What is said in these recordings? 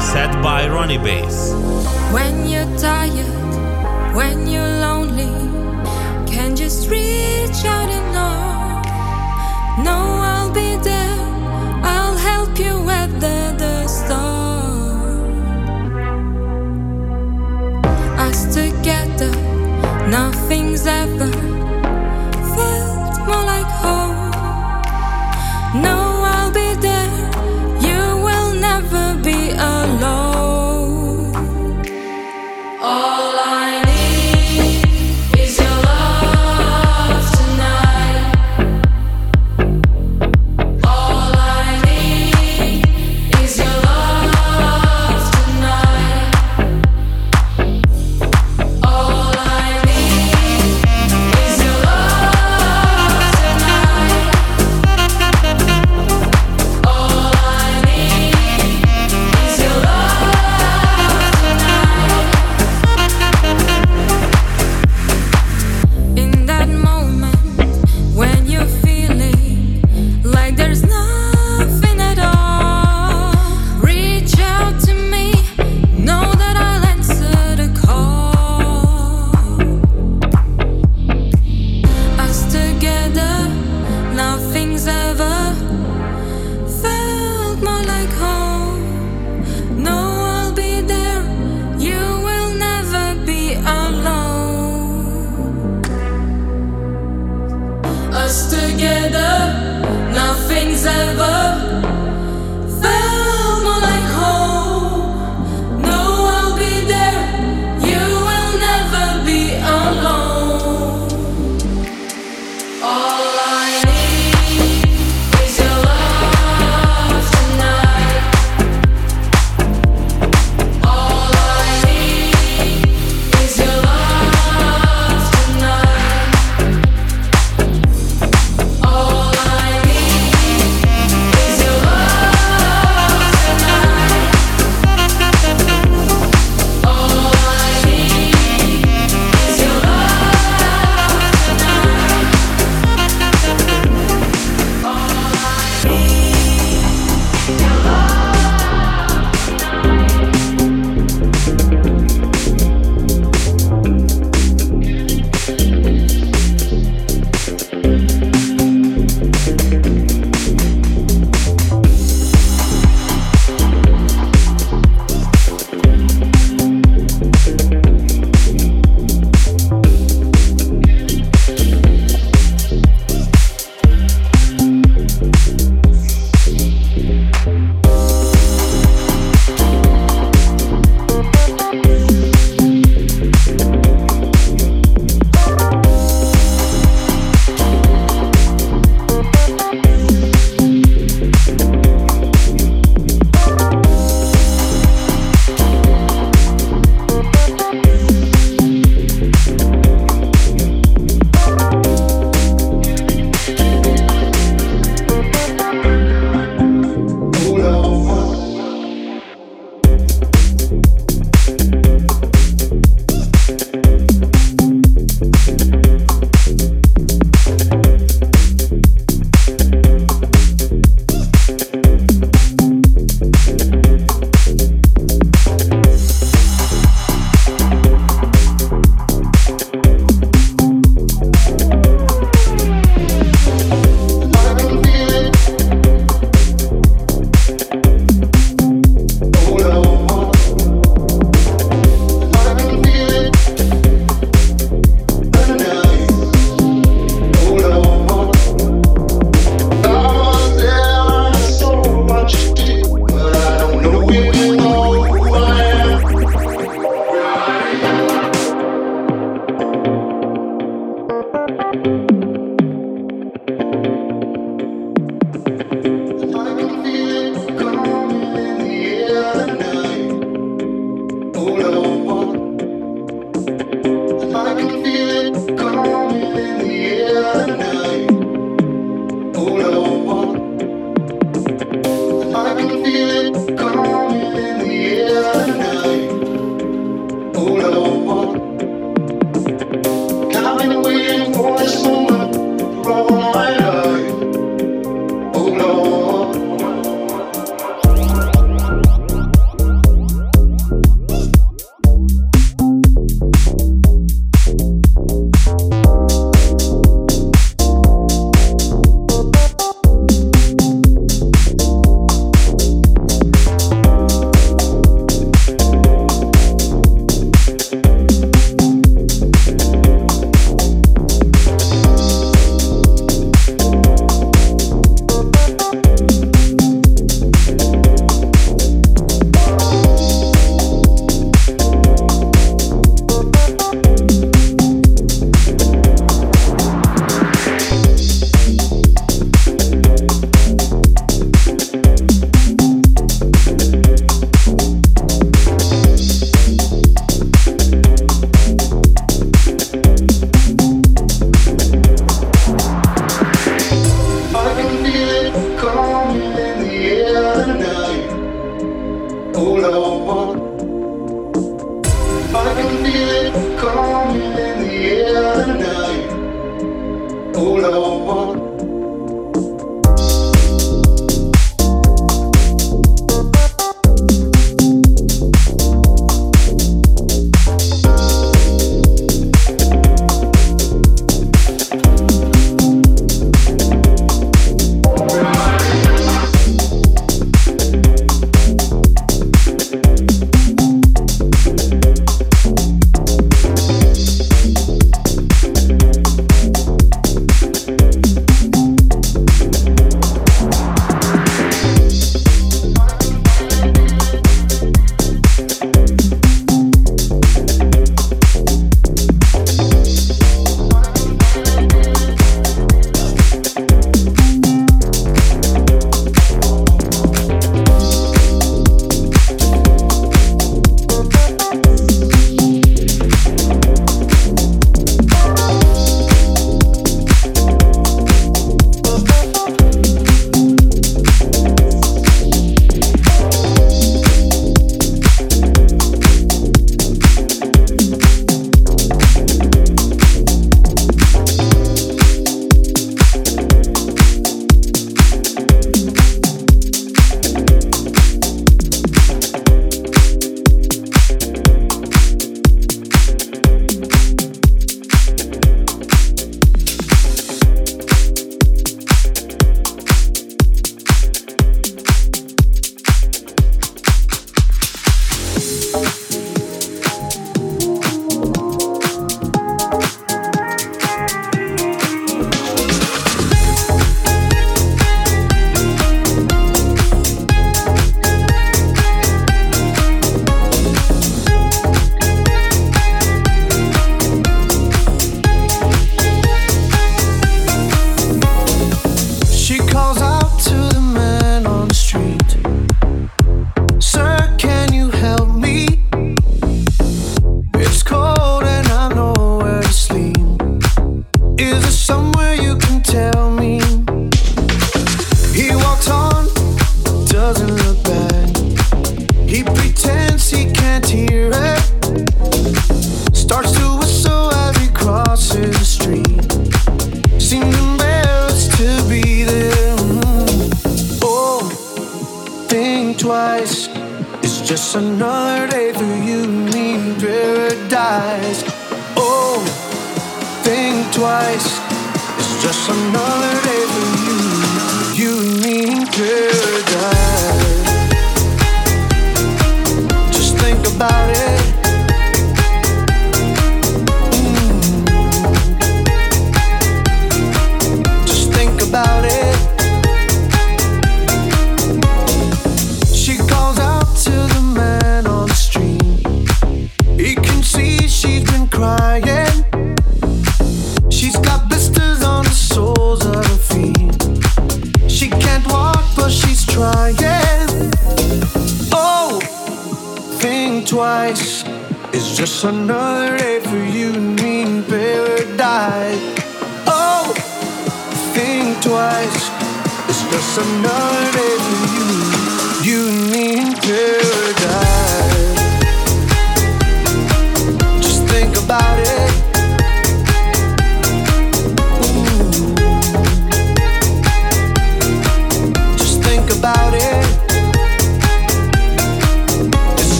Set by Rony Bass. When you're tired, when you're lonely, can just reach out and know. No, I'll be there. I'll help you weather the storm. Us together, nothing's ever.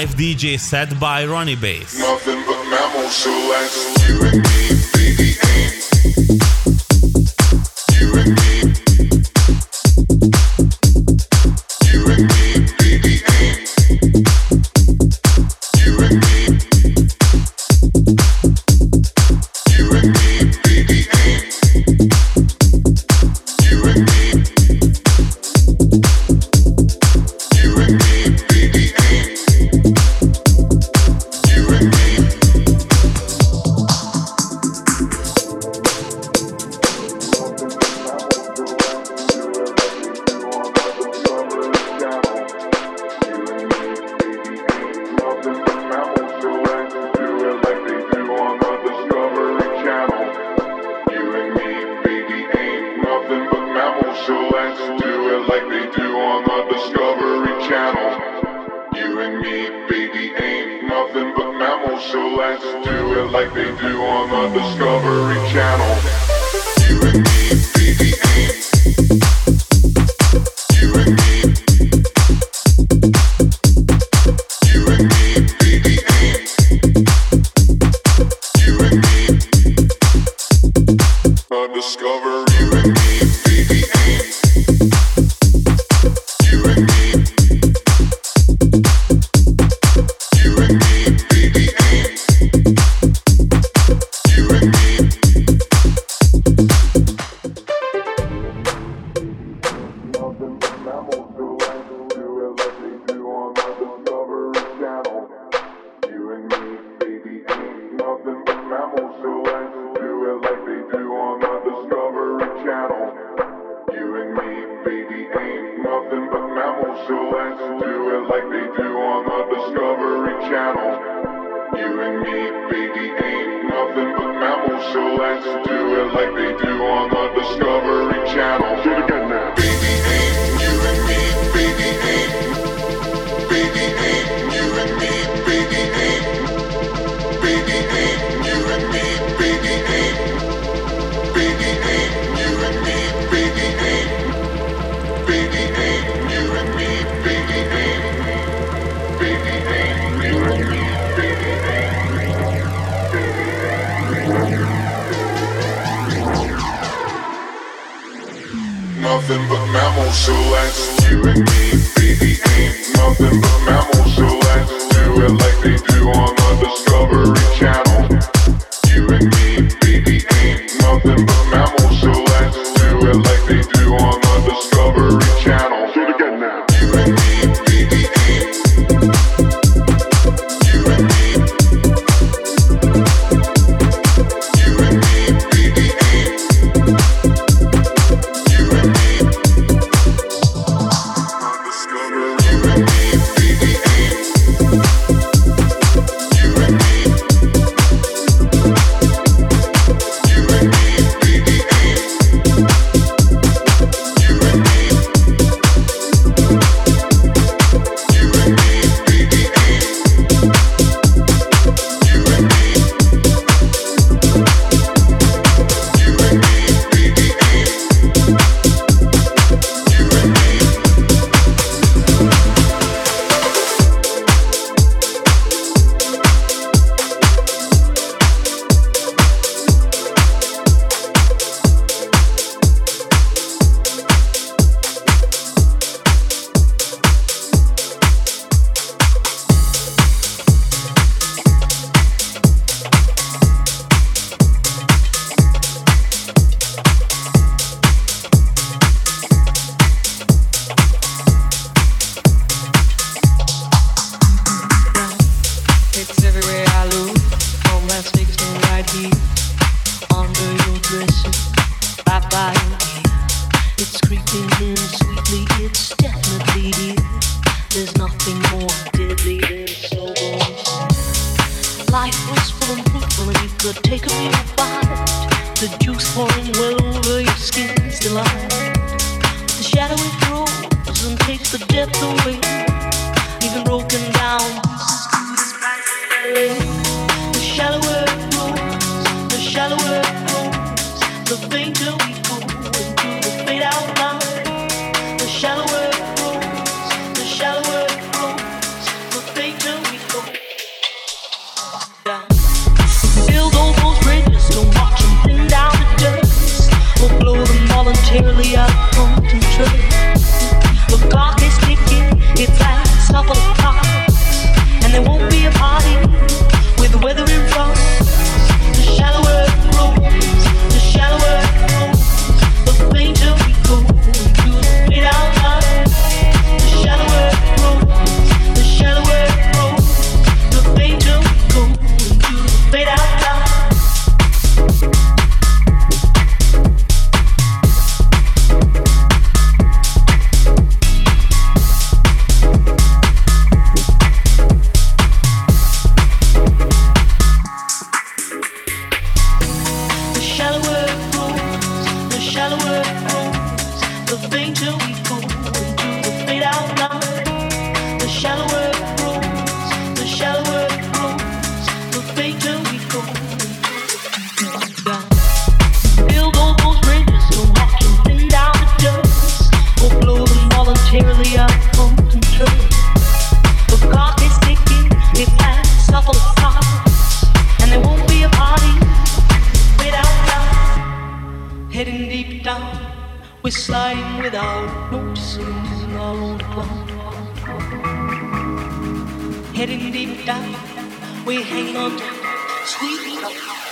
Live DJ set by Rony Bass. nothing but mammals, so let's you and me, baby, ain't nothing but singing sweetly, it's Sliding without noticing and at once. Heading deep down, we hang on, sweet love.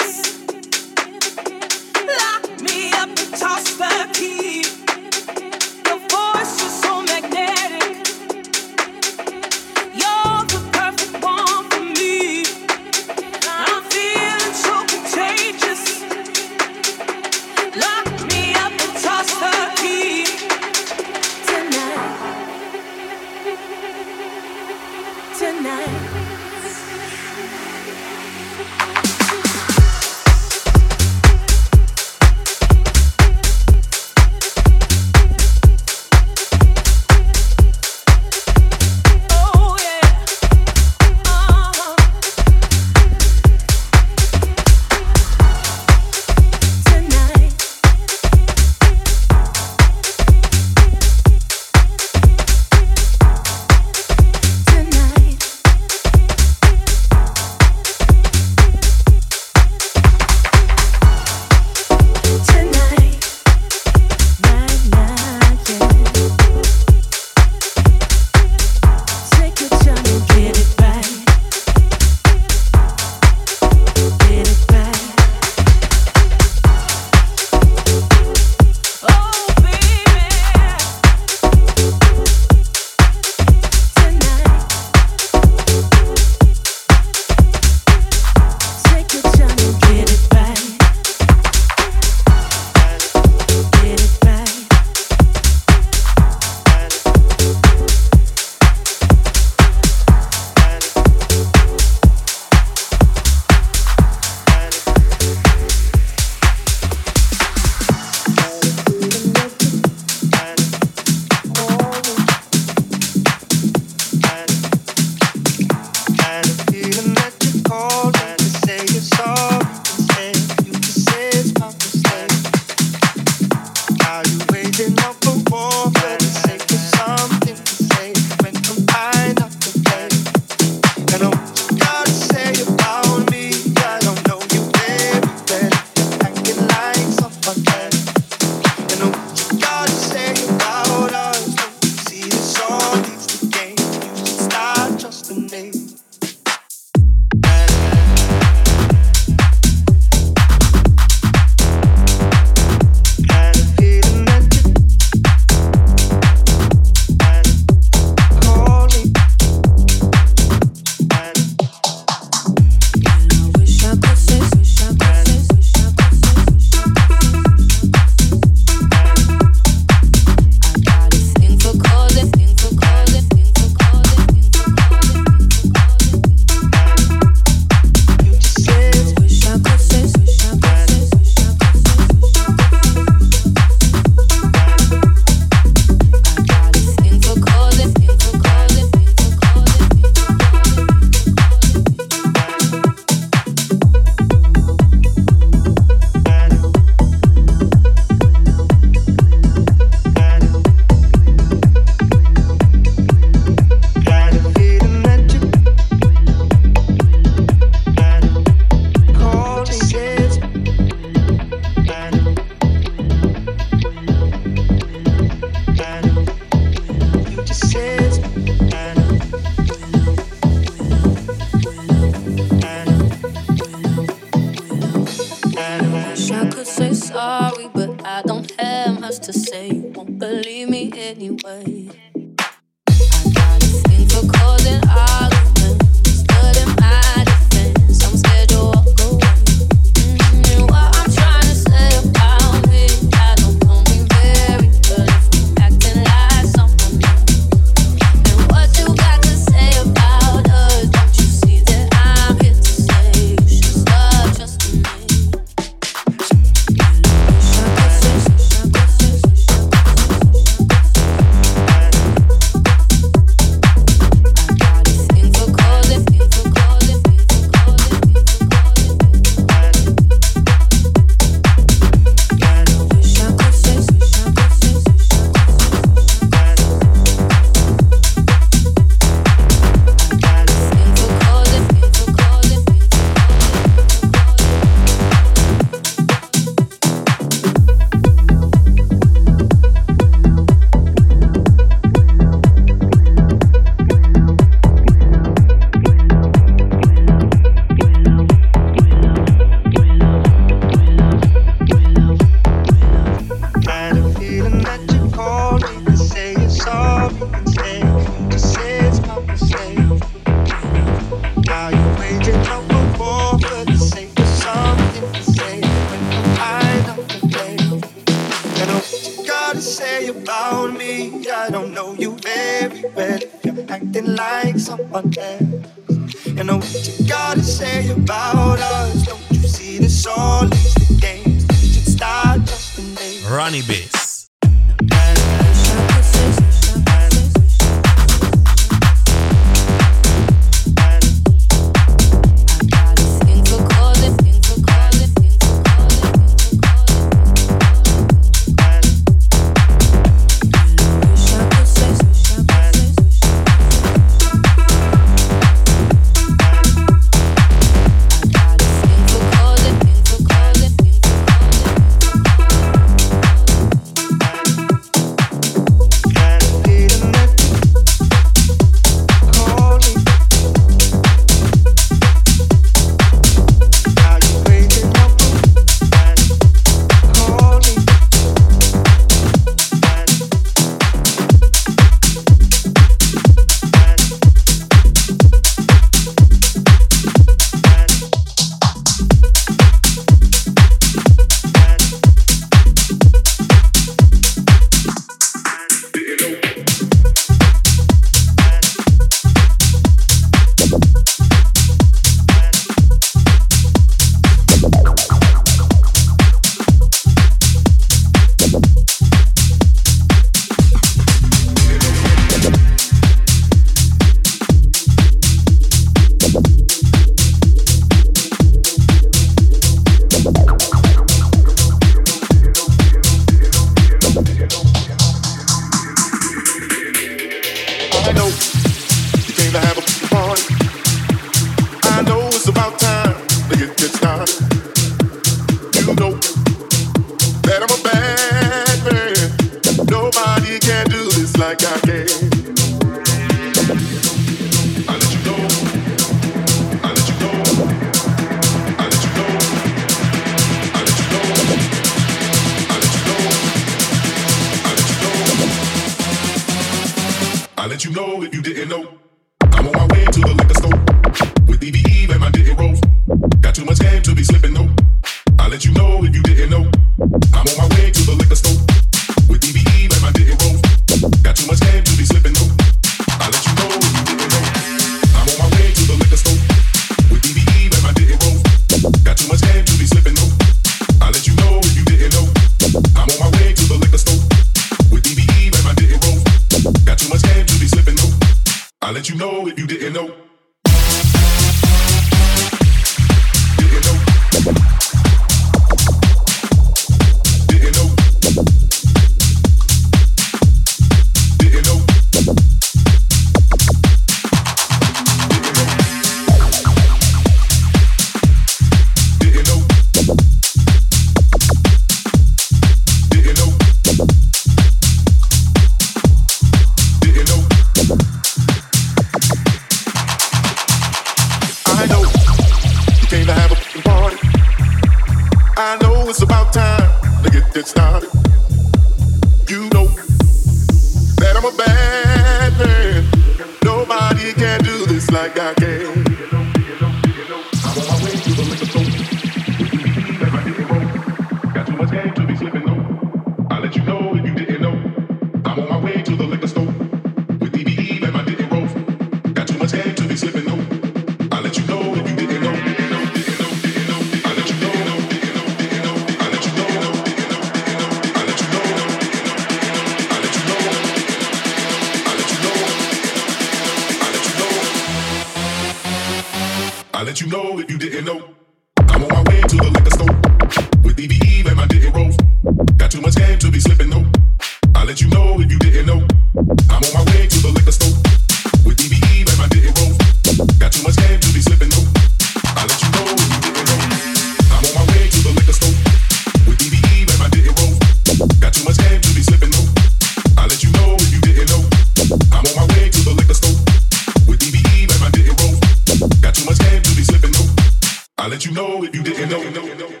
you know if you didn't know?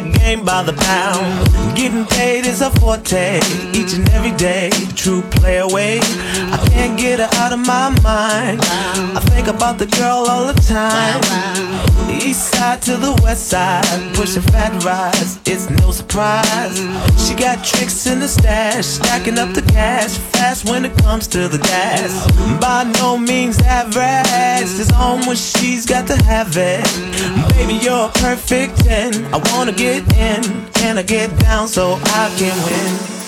that game by the pound. Getting paid is a forte. Each and every day, true play away. I can't get her out of my mind. I think about the girl all the time. East side to the west side, pushing fat rides, it's no surprise. She got tricks in the stash, stacking up the cash fast when it comes to the gas. By no means average, it's on when she's got to have it. Baby, you're a perfect 10. I wanna get in, can I get down so I can win?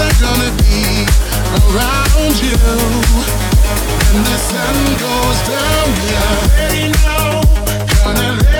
are gonna be around you when the sun goes down. We ready now, gonna